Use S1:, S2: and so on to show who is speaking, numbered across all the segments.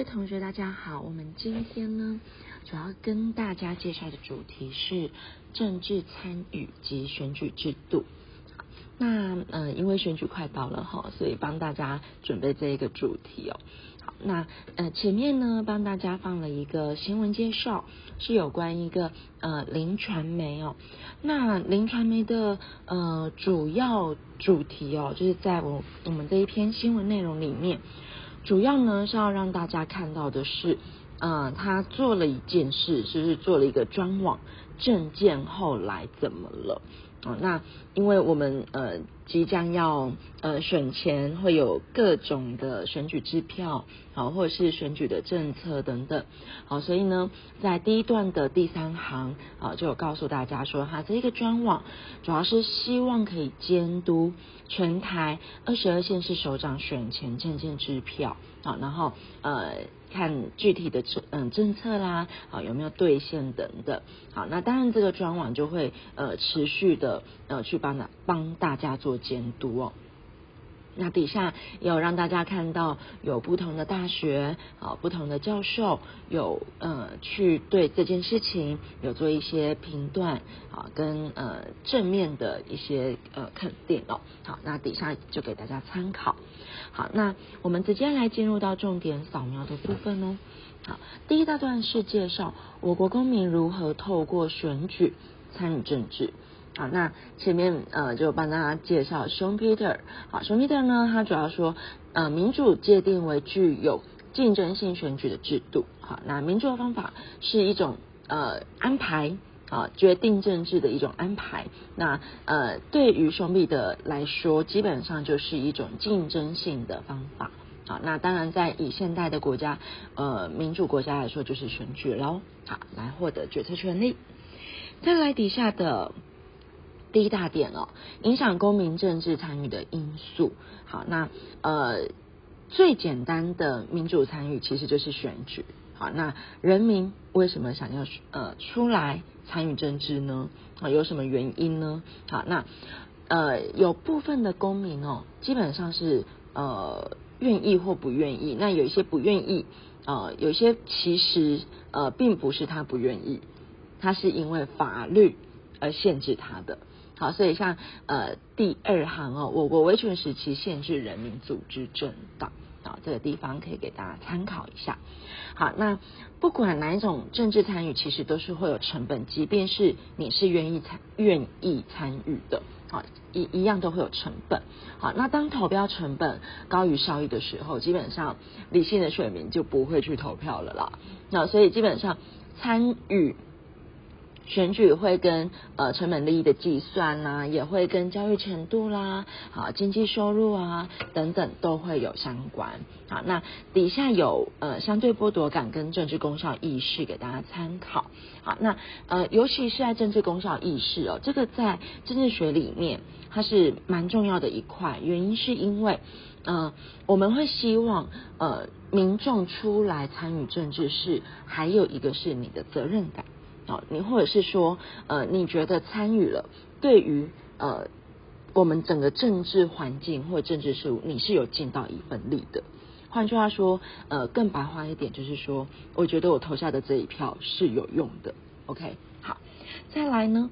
S1: 位同学，大家好。我们今天呢，主要跟大家介绍的主题是政治参与及选举制度。那呃，因为选举快到了哈，所以帮大家准备这一个主题哦。好，那呃，前面呢帮大家放了一个新闻介绍，是有关一个呃林传媒哦。那林传媒的呃主要主题哦，就是在我我们这一篇新闻内容里面。主要呢是要让大家看到的是，呃，他做了一件事，就是做了一个专网证件，后来怎么了？哦，那因为我们呃即将要呃选前会有各种的选举支票，好，或者是选举的政策等等，好，所以呢，在第一段的第三行啊，就有告诉大家说，哈，这一个专网主要是希望可以监督全台二十二县市首长选前证件支票，好，然后呃。看具体的政嗯政策啦，啊有没有兑现等等，好，那当然这个专网就会呃持续的呃去帮大帮大家做监督哦。那底下也有让大家看到有不同的大学啊，不同的教授有呃去对这件事情有做一些评断啊，跟呃正面的一些呃肯定哦。好，那底下就给大家参考。好，那我们直接来进入到重点扫描的部分哦。好，第一大段是介绍我国公民如何透过选举参与政治。好，那前面呃就帮大家介绍熊 Peter，。好熊 Peter 呢，他主要说呃民主界定为具有竞争性选举的制度。好，那民主的方法是一种呃安排啊决定政治的一种安排。那呃对于 Schumpeter 来说，基本上就是一种竞争性的方法。好，那当然在以现代的国家呃民主国家来说，就是选举喽。好，来获得决策权利。再来底下的。第一大点哦，影响公民政治参与的因素。好，那呃最简单的民主参与其实就是选举。好，那人民为什么想要呃出来参与政治呢？啊，有什么原因呢？好，那呃有部分的公民哦，基本上是呃愿意或不愿意。那有一些不愿意，呃有些其实呃并不是他不愿意，他是因为法律而限制他的。好，所以像呃第二行哦，我国威权时期限制人民组织政党啊，这个地方可以给大家参考一下。好，那不管哪一种政治参与，其实都是会有成本，即便是你是愿意参愿意参与的，好一一样都会有成本。好，那当投标成本高于效益的时候，基本上理性的选民就不会去投票了啦。那所以基本上参与。选举会跟呃成本利益的计算呐、也会跟教育程度啦、啊经济收入啊等等都会有相关。好，那底下有呃相对剥夺感跟政治功效意识给大家参考。好，那呃尤其是在政治功效意识哦，这个在政治学里面它是蛮重要的一块。原因是因为呃我们会希望呃民众出来参与政治是还有一个是你的责任感。你或者是说，呃，你觉得参与了，对于呃我们整个政治环境或政治事务，你是有尽到一份力的。换句话说，呃，更白话一点就是说，我觉得我投下的这一票是有用的。OK，好，再来呢，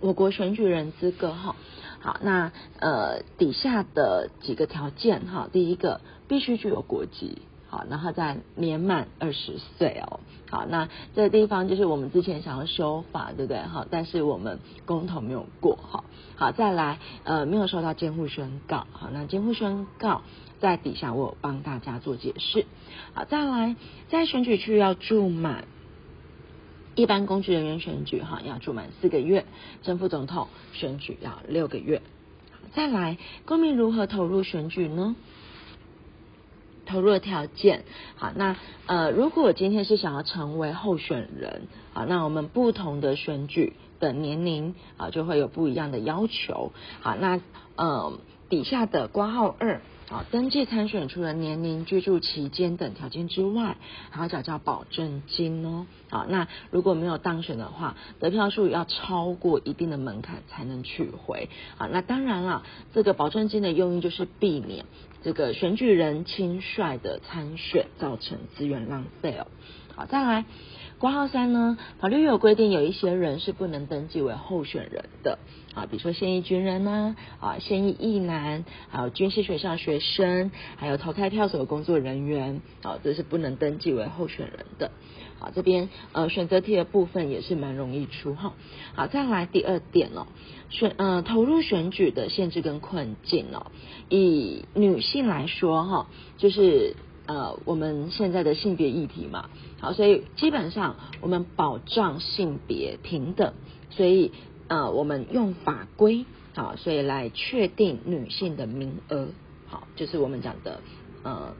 S1: 我国选举人资格哈，好，那呃底下的几个条件哈，第一个必须具有国籍。好，然后再年满二十岁哦。好，那这个地方就是我们之前想要修法，对不对？好，但是我们公投没有过。好，好，再来，呃，没有收到监护宣告。好，那监护宣告在底下，我有帮大家做解释。好，再来，在选举区要住满，一般公职人员选举哈要住满四个月，正副总统选举要六个月。再来，公民如何投入选举呢？投入的条件，好，那呃，如果今天是想要成为候选人，好，那我们不同的选举的年龄啊，就会有不一样的要求，好，那呃，底下的挂号二。啊，登记参选除了年龄、居住期间等条件之外，还要缴交保证金哦。啊，那如果没有当选的话，得票数要超过一定的门槛才能取回。啊，那当然了，这个保证金的用意就是避免这个选举人轻率的参选，造成资源浪费哦。好，再来。括号三呢，法律有规定，有一些人是不能登记为候选人的啊，比如说现役军人呢，啊，现役役男，还有军事学校学生，还有投开票所的工作人员，啊，这是不能登记为候选人的。好，这边呃选择题的部分也是蛮容易出哈。好，再来第二点哦，选呃投入选举的限制跟困境哦，以女性来说哈，就是。呃，我们现在的性别议题嘛，好，所以基本上我们保障性别平等，所以呃，我们用法规好，所以来确定女性的名额，好，就是我们讲的呃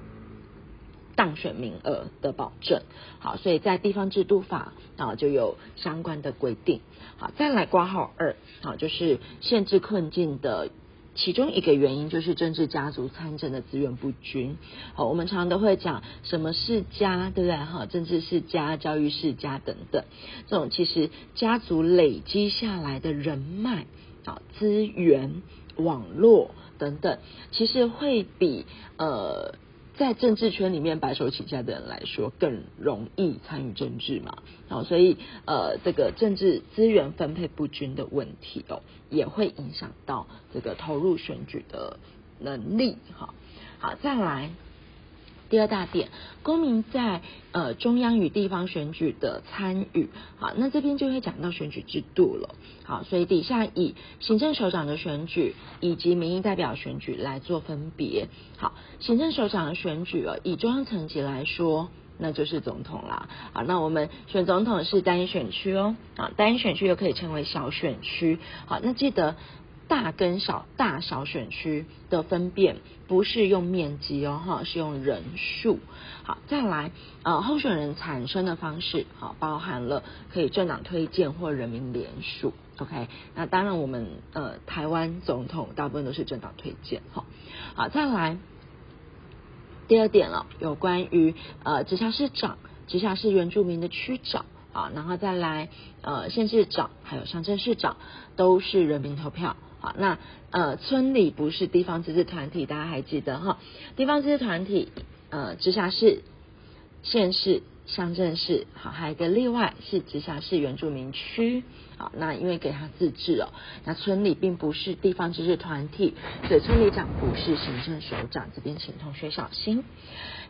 S1: 当选名额的保证，好，所以在地方制度法啊就有相关的规定，好，再来括号二，好，就是限制困境的。其中一个原因就是政治家族参政的资源不均。好，我们常常都会讲什么世家，对不对？哈，政治世家、教育世家等等，这种其实家族累积下来的人脉、啊资源、网络等等，其实会比呃。在政治圈里面白手起家的人来说，更容易参与政治嘛，好，所以呃，这个政治资源分配不均的问题哦，也会影响到这个投入选举的能力，哈，好，再来。第二大点，公民在呃中央与地方选举的参与，好，那这边就会讲到选举制度了，好，所以底下以行政首长的选举以及民意代表选举来做分别，好，行政首长的选举哦，以中央层级来说，那就是总统啦，好，那我们选总统是单一选区哦，啊，单一选区又可以称为小选区，好，那记得。大跟小、大小选区的分辨不是用面积哦，哈，是用人数。好，再来，呃，候选人产生的方式，好，包含了可以政党推荐或人民联署。OK，那当然我们呃台湾总统大部分都是政党推荐。哈，好，再来第二点了，有关于呃直辖市长、直辖市原住民的区长，啊，然后再来呃县市长还有乡镇市长都是人民投票。好，那呃，村里不是地方自治团体，大家还记得哈？地方自治团体，呃，直辖市、县市、乡镇市，好，还有一个例外是直辖市原住民区，好，那因为给他自治哦，那村里并不是地方自治团体，所以村里长不是行政首长，这边请同学小心。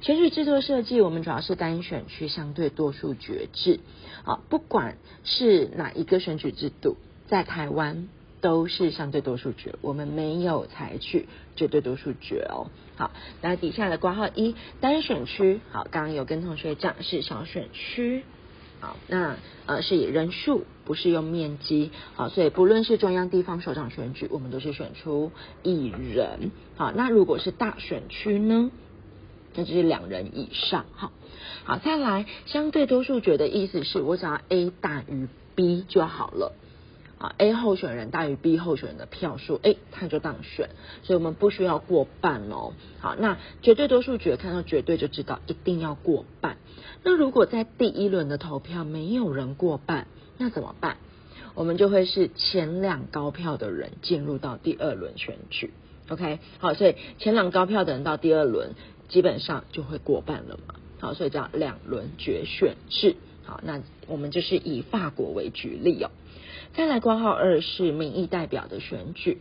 S1: 选举制度设计，我们主要是单选区相对多数决制，好，不管是哪一个选举制度，在台湾。都是相对多数决，我们没有采取绝对多数决哦。好，那底下的括号一单选区，好，刚刚有跟同学讲是小选区，好，那呃是以人数，不是用面积，好，所以不论是中央地方首长选举，我们都是选出一人，好，那如果是大选区呢，那就是两人以上，好，好，再来相对多数决的意思是我只要 A 大于 B 就好了。A 候选人大于 B 候选人的票数，哎，他就当选，所以我们不需要过半哦。好，那绝对多数决看到绝对就知道一定要过半。那如果在第一轮的投票没有人过半，那怎么办？我们就会是前两高票的人进入到第二轮选举。OK，好，所以前两高票的人到第二轮基本上就会过半了嘛。好，所以叫两轮决选制。好，那我们就是以法国为举例哦。再来，括号二是民意代表的选举，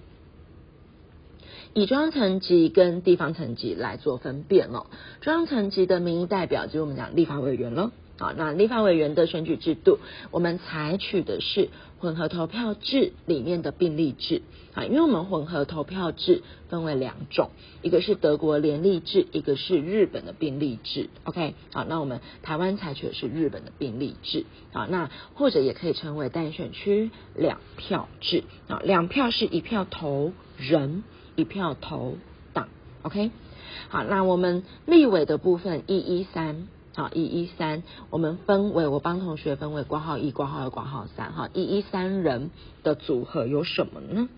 S1: 以中央层级跟地方层级来做分辨了。中央层级的民意代表就是我们讲立法委员了。啊，那立法委员的选举制度，我们采取的是混合投票制里面的并立制啊，因为我们混合投票制分为两种，一个是德国联立制，一个是日本的并立制。OK，好，那我们台湾采取的是日本的并立制啊，那或者也可以称为单选区两票制啊，两票是一票投人，一票投党。OK，好，那我们立委的部分一一三。好，一一三，我们分为我帮同学分为括号一、括号二、括号三。哈，一一三人的组合有什么呢？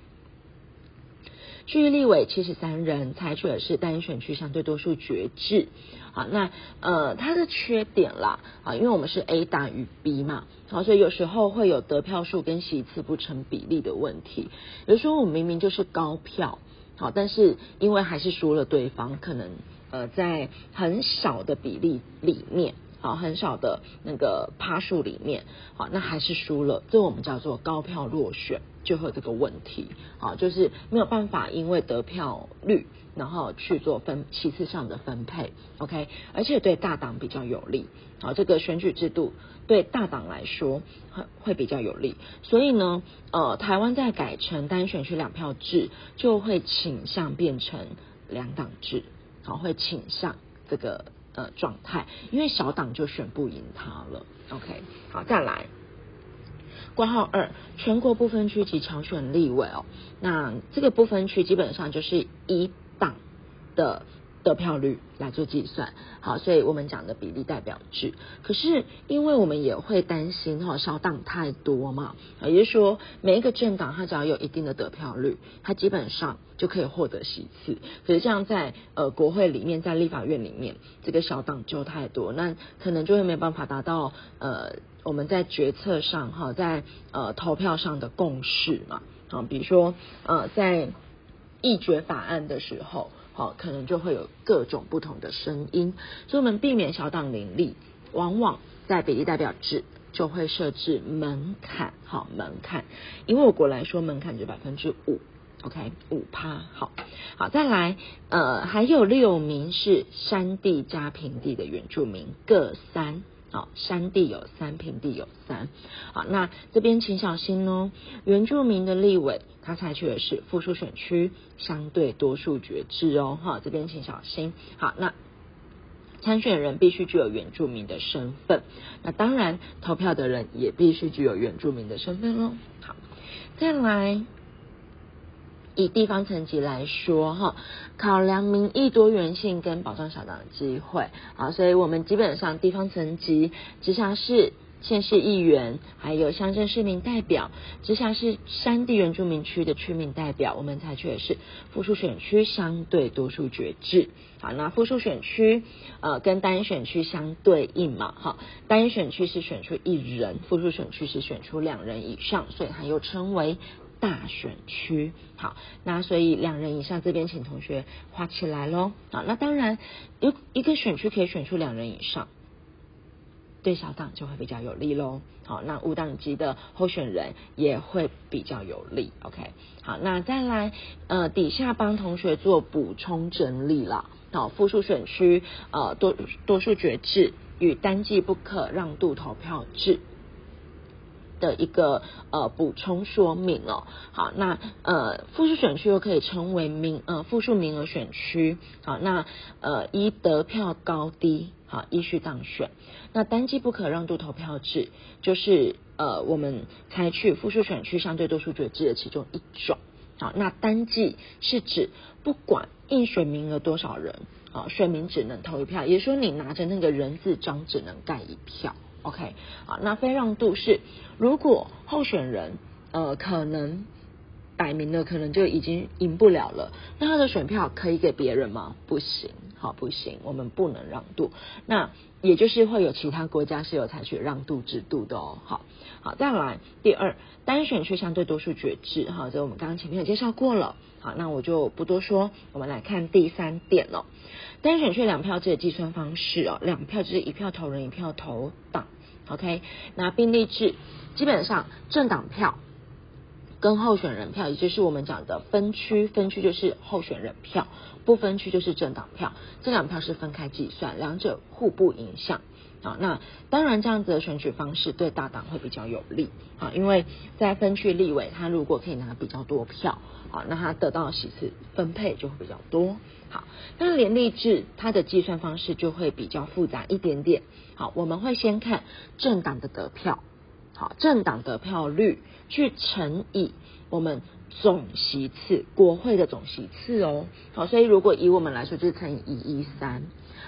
S1: 区域立委七十三人，采取的是单一选区相对多数决制。好，那呃，它的缺点啦，啊，因为我们是 A 大于 B 嘛，好，所以有时候会有得票数跟席次不成比例的问题。比如说，我明明就是高票，好，但是因为还是输了对方，可能呃，在很少的比例里面。好，很少的那个趴数里面，好，那还是输了，这我们叫做高票落选，就会有这个问题，好，就是没有办法因为得票率，然后去做分其次上的分配，OK，而且对大党比较有利，好，这个选举制度对大党来说会会比较有利，所以呢，呃，台湾在改成单选区两票制，就会倾向变成两党制，好，会倾向这个。呃，状态，因为小党就选不赢他了。OK，好，再来，括号二，全国不分区及强选立委哦，那这个不分区基本上就是一党的。得票率来做计算，好，所以我们讲的比例代表制。可是，因为我们也会担心哈，小党太多嘛，也就是说，每一个政党它只要有一定的得票率，它基本上就可以获得席次。可是这样在呃国会里面，在立法院里面，这个小党就太多，那可能就会没有办法达到呃我们在决策上哈，在呃投票上的共识嘛。啊，比如说呃在议决法案的时候。好，可能就会有各种不同的声音，所以我们避免小党林立，往往在比例代表制就会设置门槛，好门槛，因为我国来说门槛就百分之五，OK 五趴，好，好再来，呃还有六名是山地加平地的原住民各三。好，山地有三，平地有三。好，那这边请小心哦。原住民的立委，他采取的是复数选区相对多数决制哦。哈，这边请小心。好，那参选人必须具有原住民的身份。那当然，投票的人也必须具有原住民的身份喽。好，再来。以地方层级来说，哈，考量民意多元性跟保障小党的机会啊，所以我们基本上地方层级直辖市、县市议员，还有乡镇市民代表，直辖市山地原住民区的区民代表，我们采取的是复数选区相对多数决制。好，那复数选区呃跟单一选区相对应嘛，哈，单一选区是选出一人，复数选区是选出两人以上，所以它又称为。大选区，好，那所以两人以上这边请同学画起来喽。好，那当然一一个选区可以选出两人以上，对小党就会比较有利喽。好，那无党籍的候选人也会比较有利。OK，好，那再来呃底下帮同学做补充整理了。好，复数选区呃多多数决制与单季不可让渡投票制。的一个呃补充说明哦，好，那呃复数选区又可以称为名呃复数名额选区，好，那呃依得票高低好依序当选，那单计不可让渡投票制就是呃我们采取复数选区相对多数决制的其中一种，好，那单计是指不管应选名额多少人，啊，选民只能投一票，也就是说你拿着那个人字章只能盖一票。OK，好，那非让渡是如果候选人呃可能摆明了可能就已经赢不了了，那他的选票可以给别人吗？不行，好，不行，我们不能让渡。那也就是会有其他国家是有采取让渡制度的哦。好，好，再来第二单选却相对多数决制，哈，这我们刚刚前面有介绍过了。好，那我就不多说，我们来看第三点哦。单选却两票制的计算方式哦，两票就是一票投人，一票投党。OK，那并立制基本上政党票跟候选人票，也就是我们讲的分区，分区就是候选人票，不分区就是政党票，这两票是分开计算，两者互不影响。啊，那当然这样子的选举方式对大党会比较有利啊，因为在分区立委他如果可以拿比较多票，好，那他得到的席次分配就会比较多。好，那连立制它的计算方式就会比较复杂一点点。好，我们会先看政党的得票，好，政党得票率去乘以我们总席次，国会的总席次哦。好，所以如果以我们来说，就是乘以一一三。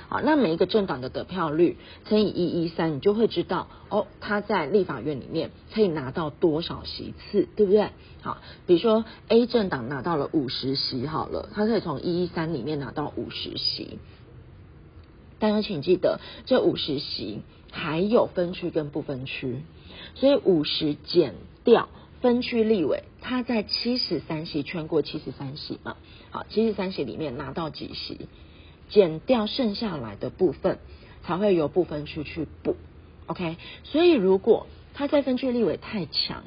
S1: 好，那每一个政党的得票率乘以一一三，你就会知道哦，他在立法院里面可以拿到多少席次，对不对？好，比如说 A 政党拿到了五十席，好了，他可以从一一三里面拿到五十席。大家请记得，这五十席还有分区跟不分区，所以五十减掉分区立委，他在七十三席全国七十三席嘛，好，七十三席里面拿到几席，减掉剩下来的部分，才会由部分区去补。OK，所以如果他在分区立委太强，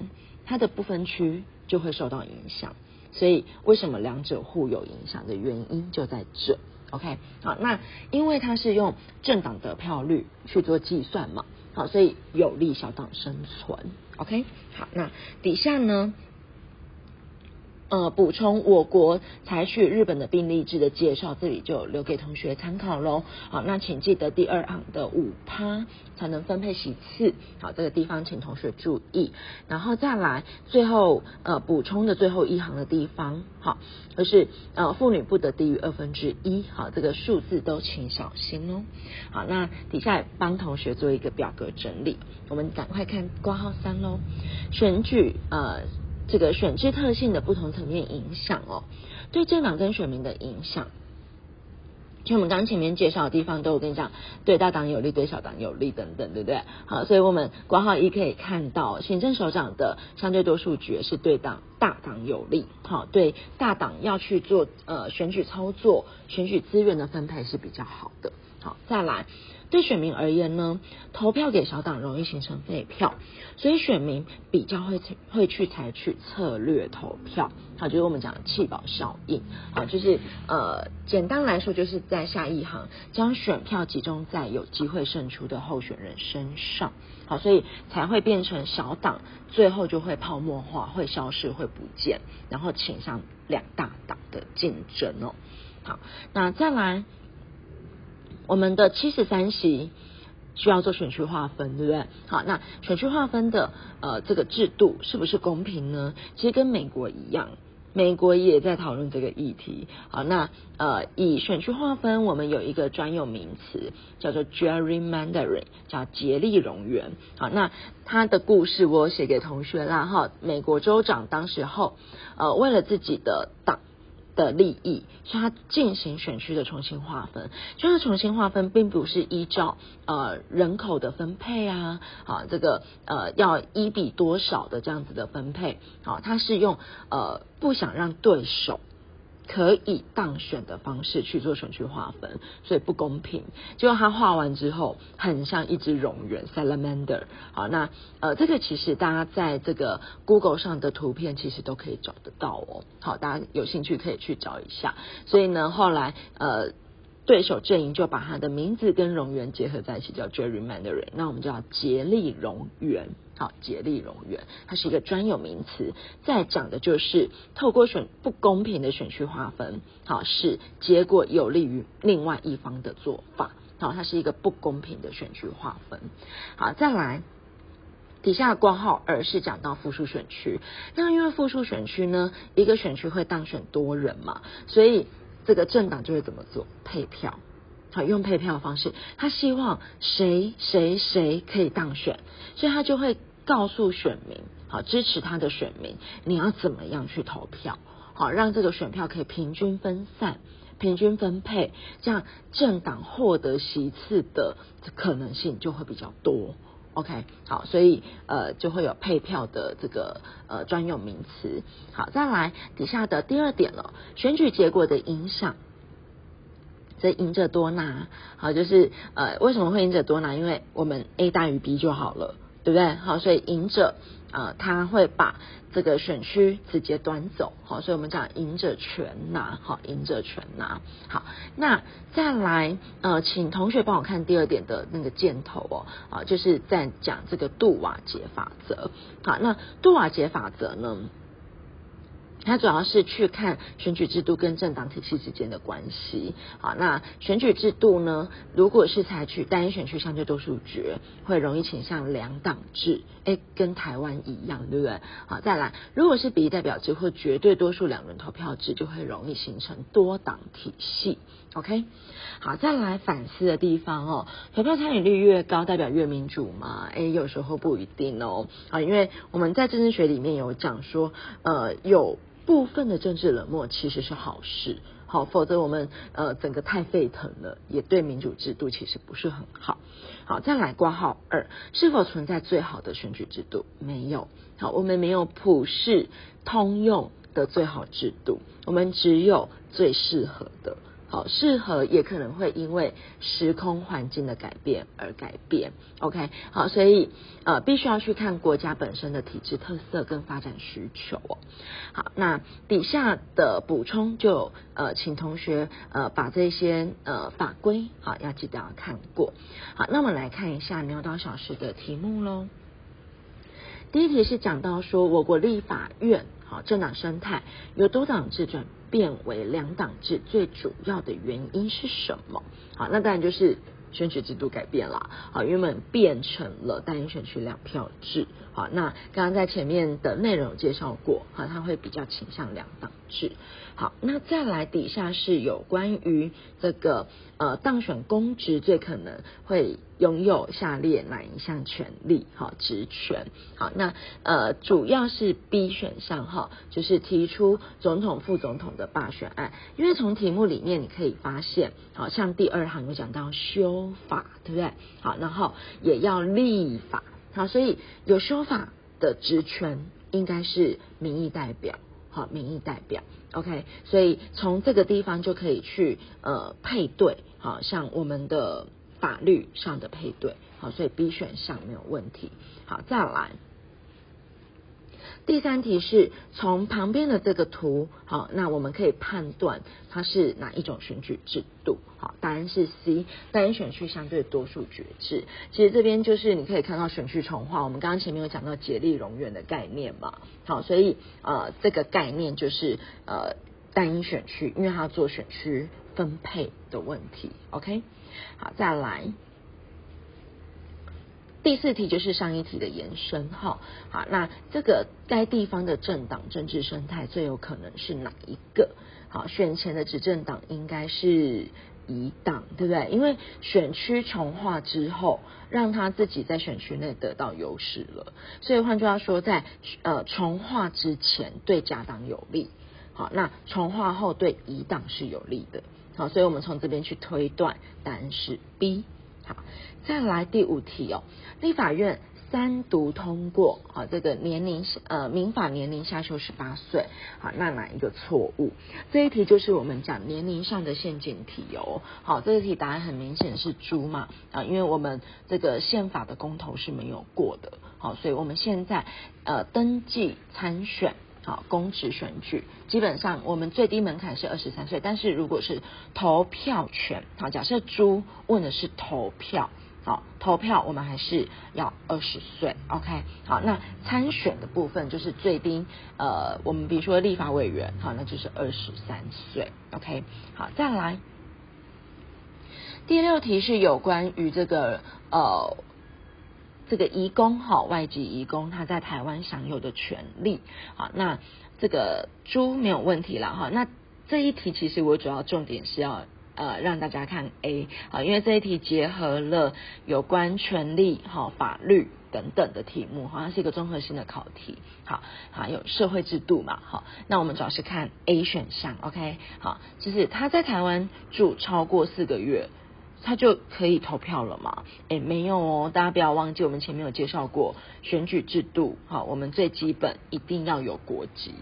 S1: 他的不分区就会受到影响。所以为什么两者互有影响的原因就在这。OK，好，那因为它是用政党得票率去做计算嘛，所以有利小党生存。OK，好，那底下呢？呃，补充我国采取日本的病例制的介绍，这里就留给同学参考喽。好，那请记得第二行的五趴才能分配席次。好，这个地方请同学注意。然后再来最后呃补充的最后一行的地方，好，就是呃妇女不得低于二分之一。好，这个数字都请小心哦。好，那底下帮同学做一个表格整理，我们赶快看括号三喽。选举呃。这个选制特性的不同层面影响哦，对政党跟选民的影响，就我们刚前面介绍的地方都有跟你讲，对大党有利，对小党有利等等，对不对？好，所以我们括号一可以看到，行政首长的相对多数决是对党大党有利，好，对大党要去做呃选举操作、选举资源的分配是比较好的。好，再来。对选民而言呢，投票给小党容易形成废票，所以选民比较会会去采取策略投票。好，就是我们讲的弃保效应。好，就是呃，简单来说，就是在下一行将选票集中在有机会胜出的候选人身上。好，所以才会变成小党最后就会泡沫化，会消失，会不见，然后倾向两大党的竞争哦。好，那再来。我们的七十三席需要做选区划分，对不对？好，那选区划分的呃这个制度是不是公平呢？其实跟美国一样，美国也在讨论这个议题。好，那呃以选区划分，我们有一个专有名词叫做 gerrymandering，叫竭力冗员。好，那他的故事我写给同学啦哈。美国州长当时候呃为了自己的党。的利益，所以他进行选区的重新划分。就他重新划分，并不是依照呃人口的分配啊，啊这个呃要一比多少的这样子的分配，啊，他是用呃不想让对手。可以当选的方式去做选区划分，所以不公平。结果他画完之后，很像一只蠑螈 （salamander）。好，那呃，这个其实大家在这个 Google 上的图片其实都可以找得到哦。好，大家有兴趣可以去找一下。所以呢，后来呃。对手阵营就把他的名字跟冗员结合在一起，叫 Jerry Mandarin。那我们叫竭力冗员，好，竭力冗员，它是一个专有名词，再讲的就是透过选不公平的选区划分，好，使结果有利于另外一方的做法，好，它是一个不公平的选区划分。好，再来底下的括号二是讲到复数选区，那因为复数选区呢，一个选区会当选多人嘛，所以。这个政党就会怎么做？配票，好，用配票的方式，他希望谁谁谁可以当选，所以他就会告诉选民，好，支持他的选民，你要怎么样去投票，好，让这个选票可以平均分散、平均分配，这样政党获得席次的可能性就会比较多。OK，好，所以呃就会有配票的这个呃专用名词。好，再来底下的第二点了，选举结果的影响，这赢者多拿。好，就是呃为什么会赢者多拿？因为我们 A 大于 B 就好了，对不对？好，所以赢者。啊、呃，他会把这个选区直接端走，好，所以我们讲赢者全拿，好，赢者全拿，好，那再来，呃，请同学帮我看第二点的那个箭头哦，啊，就是在讲这个杜瓦杰法则，好，那杜瓦杰法则呢，它主要是去看选举制度跟政党体系之间的关系。好，那选举制度呢，如果是采取单一选区相对多数决，会容易倾向两党制，哎，跟台湾一样，对不对？好，再来，如果是比例代表制或绝对多数两轮投票制，就会容易形成多党体系。OK，好，再来反思的地方哦，投票参与率越高，代表越民主吗？哎，有时候不一定哦。啊，因为我们在政治学里面有讲说，呃，有。部分的政治冷漠其实是好事，好，否则我们呃整个太沸腾了，也对民主制度其实不是很好。好，再来括号二，是否存在最好的选举制度？没有。好，我们没有普世通用的最好制度，我们只有最适合的。好，适合也可能会因为时空环境的改变而改变。OK，好，所以呃，必须要去看国家本身的体制特色跟发展需求哦。好，那底下的补充就呃，请同学呃把这些呃法规好要记得要看过。好，那我们来看一下牛刀小时的题目喽。第一题是讲到说，我国立法院好政党生态由多党制转变为两党制，最主要的原因是什么？好，那当然就是选举制度改变了，好，原本变成了单一选区两票制。好，那刚刚在前面的内容介绍过，好，它会比较倾向两党制。好，那再来底下是有关于这个呃当选公职最可能会拥有下列哪一项权利？哈，职权。好，那呃主要是 B 选项哈，就是提出总统、副总统的罢选案。因为从题目里面你可以发现，好像第二行有讲到修法，对不对？好，然后也要立法。好，所以有说法的职权应该是民意代表。好，民意代表，OK，所以从这个地方就可以去呃配对，好像我们的法律上的配对，好，所以 B 选项没有问题。好，再来。第三题是从旁边的这个图，好，那我们可以判断它是哪一种选举制度？好，答案是 C，单一选区相对多数决制。其实这边就是你可以看到选区重划，我们刚刚前面有讲到竭力容远的概念嘛，好，所以呃这个概念就是呃单一选区，因为它要做选区分配的问题。OK，好，再来。第四题就是上一题的延伸，哈，好，那这个该地方的政党政治生态最有可能是哪一个？好，选前的执政党应该是乙党，对不对？因为选区重划之后，让他自己在选区内得到优势了，所以换句话说，在呃重划之前对甲党有利，好，那重划后对乙党是有利的，好，所以我们从这边去推断，答案是 B。好，再来第五题哦。立法院三读通过，好，这个年龄呃民法年龄下修十八岁，好，那哪一个错误？这一题就是我们讲年龄上的陷阱题哦。好，这个题答案很明显是猪嘛啊，因为我们这个宪法的公投是没有过的，好，所以我们现在呃登记参选。好，公职选举基本上我们最低门槛是二十三岁，但是如果是投票权，好，假设猪问的是投票，好，投票我们还是要二十岁，OK，好，那参选的部分就是最低，呃，我们比如说立法委员，好，那就是二十三岁，OK，好，再来，第六题是有关于这个呃。这个移工哈，外籍移工他在台湾享有的权利，好，那这个猪没有问题了哈。那这一题其实我主要重点是要呃让大家看 A 啊，因为这一题结合了有关权利哈、法律等等的题目，好像是一个综合性的考题，好，还有社会制度嘛，好，那我们主要是看 A 选项，OK，好，就是他在台湾住超过四个月。他就可以投票了吗？诶，没有哦，大家不要忘记，我们前面有介绍过选举制度。好，我们最基本一定要有国籍。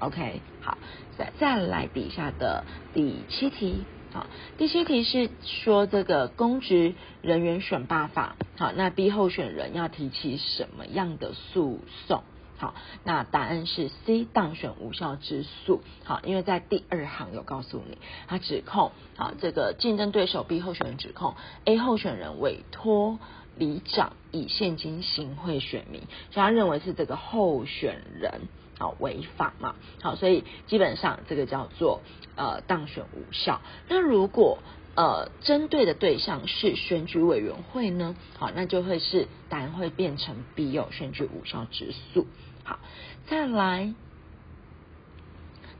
S1: OK，好，再再来底下的第七题。好，第七题是说这个公职人员选拔法。好，那 B 候选人要提起什么样的诉讼？好，那答案是 C 当选无效之诉。好，因为在第二行有告诉你，他指控啊，这个竞争对手 B 候选人指控 A 候选人委托里长以现金行贿选民，所以他认为是这个候选人好违法嘛，好，所以基本上这个叫做呃当选无效。那如果呃针对的对象是选举委员会呢，好，那就会是答案会变成 B 有选举无效之诉。好，再来。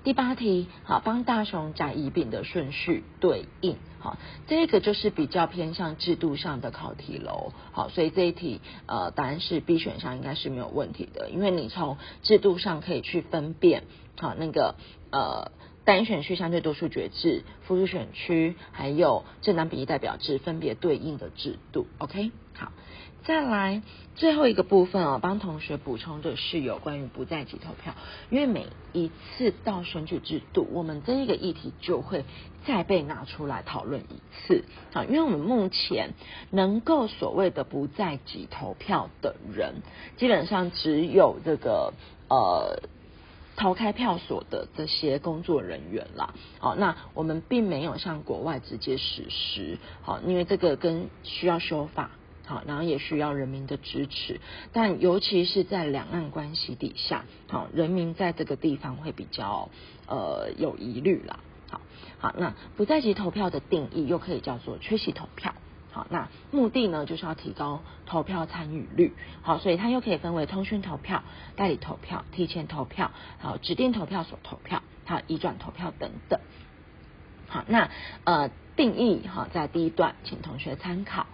S1: 第八题，好，帮大雄甲乙丙的顺序对应，好，这个就是比较偏向制度上的考题喽，好，所以这一题呃答案是 B 选项应该是没有问题的，因为你从制度上可以去分辨，好，那个呃单一选区相对多数决制、复数选区还有政党比例代表制分别对应的制度，OK，好。再来最后一个部分哦，帮同学补充的是有关于不在籍投票，因为每一次到选举制度，我们这一个议题就会再被拿出来讨论一次。啊，因为我们目前能够所谓的不在籍投票的人，基本上只有这个呃投开票所的这些工作人员啦，好，那我们并没有像国外直接实施，好，因为这个跟需要修法。好，然后也需要人民的支持，但尤其是在两岸关系底下，好，人民在这个地方会比较呃有疑虑啦。好，好，那不在籍投票的定义又可以叫做缺席投票。好，那目的呢就是要提高投票参与率。好，所以它又可以分为通讯投票、代理投票、提前投票、好指定投票所投票、还有移转投票等等。好，那呃。定义哈，在第一段，请同学参考。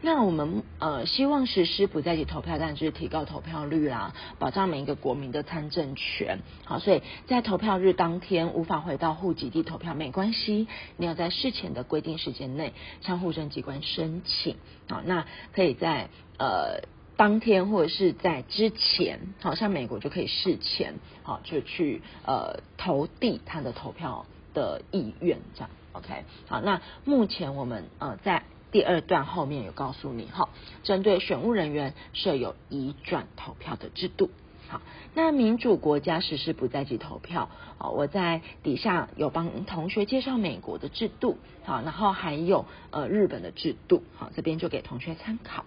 S1: 那我们呃希望实施不在籍投票，但是提高投票率啦，保障每一个国民的参政权。好，所以在投票日当天无法回到户籍地投票没关系，你要在事前的规定时间内向户政机关申请。好，那可以在呃当天或者是在之前，好像美国就可以事前好就去呃投递他的投票的意愿这样。OK，好，那目前我们呃在第二段后面有告诉你哈，针对选务人员设有移转投票的制度。好，那民主国家实施不在籍投票，好，我在底下有帮同学介绍美国的制度，好，然后还有呃日本的制度，好，这边就给同学参考。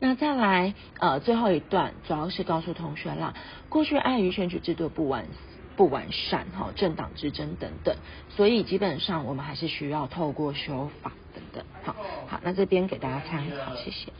S1: 那再来呃最后一段主要是告诉同学啦，过去碍于选举制度不完。不完善哈，政党之争等等，所以基本上我们还是需要透过修法等等。好，好，那这边给大家参考，谢谢。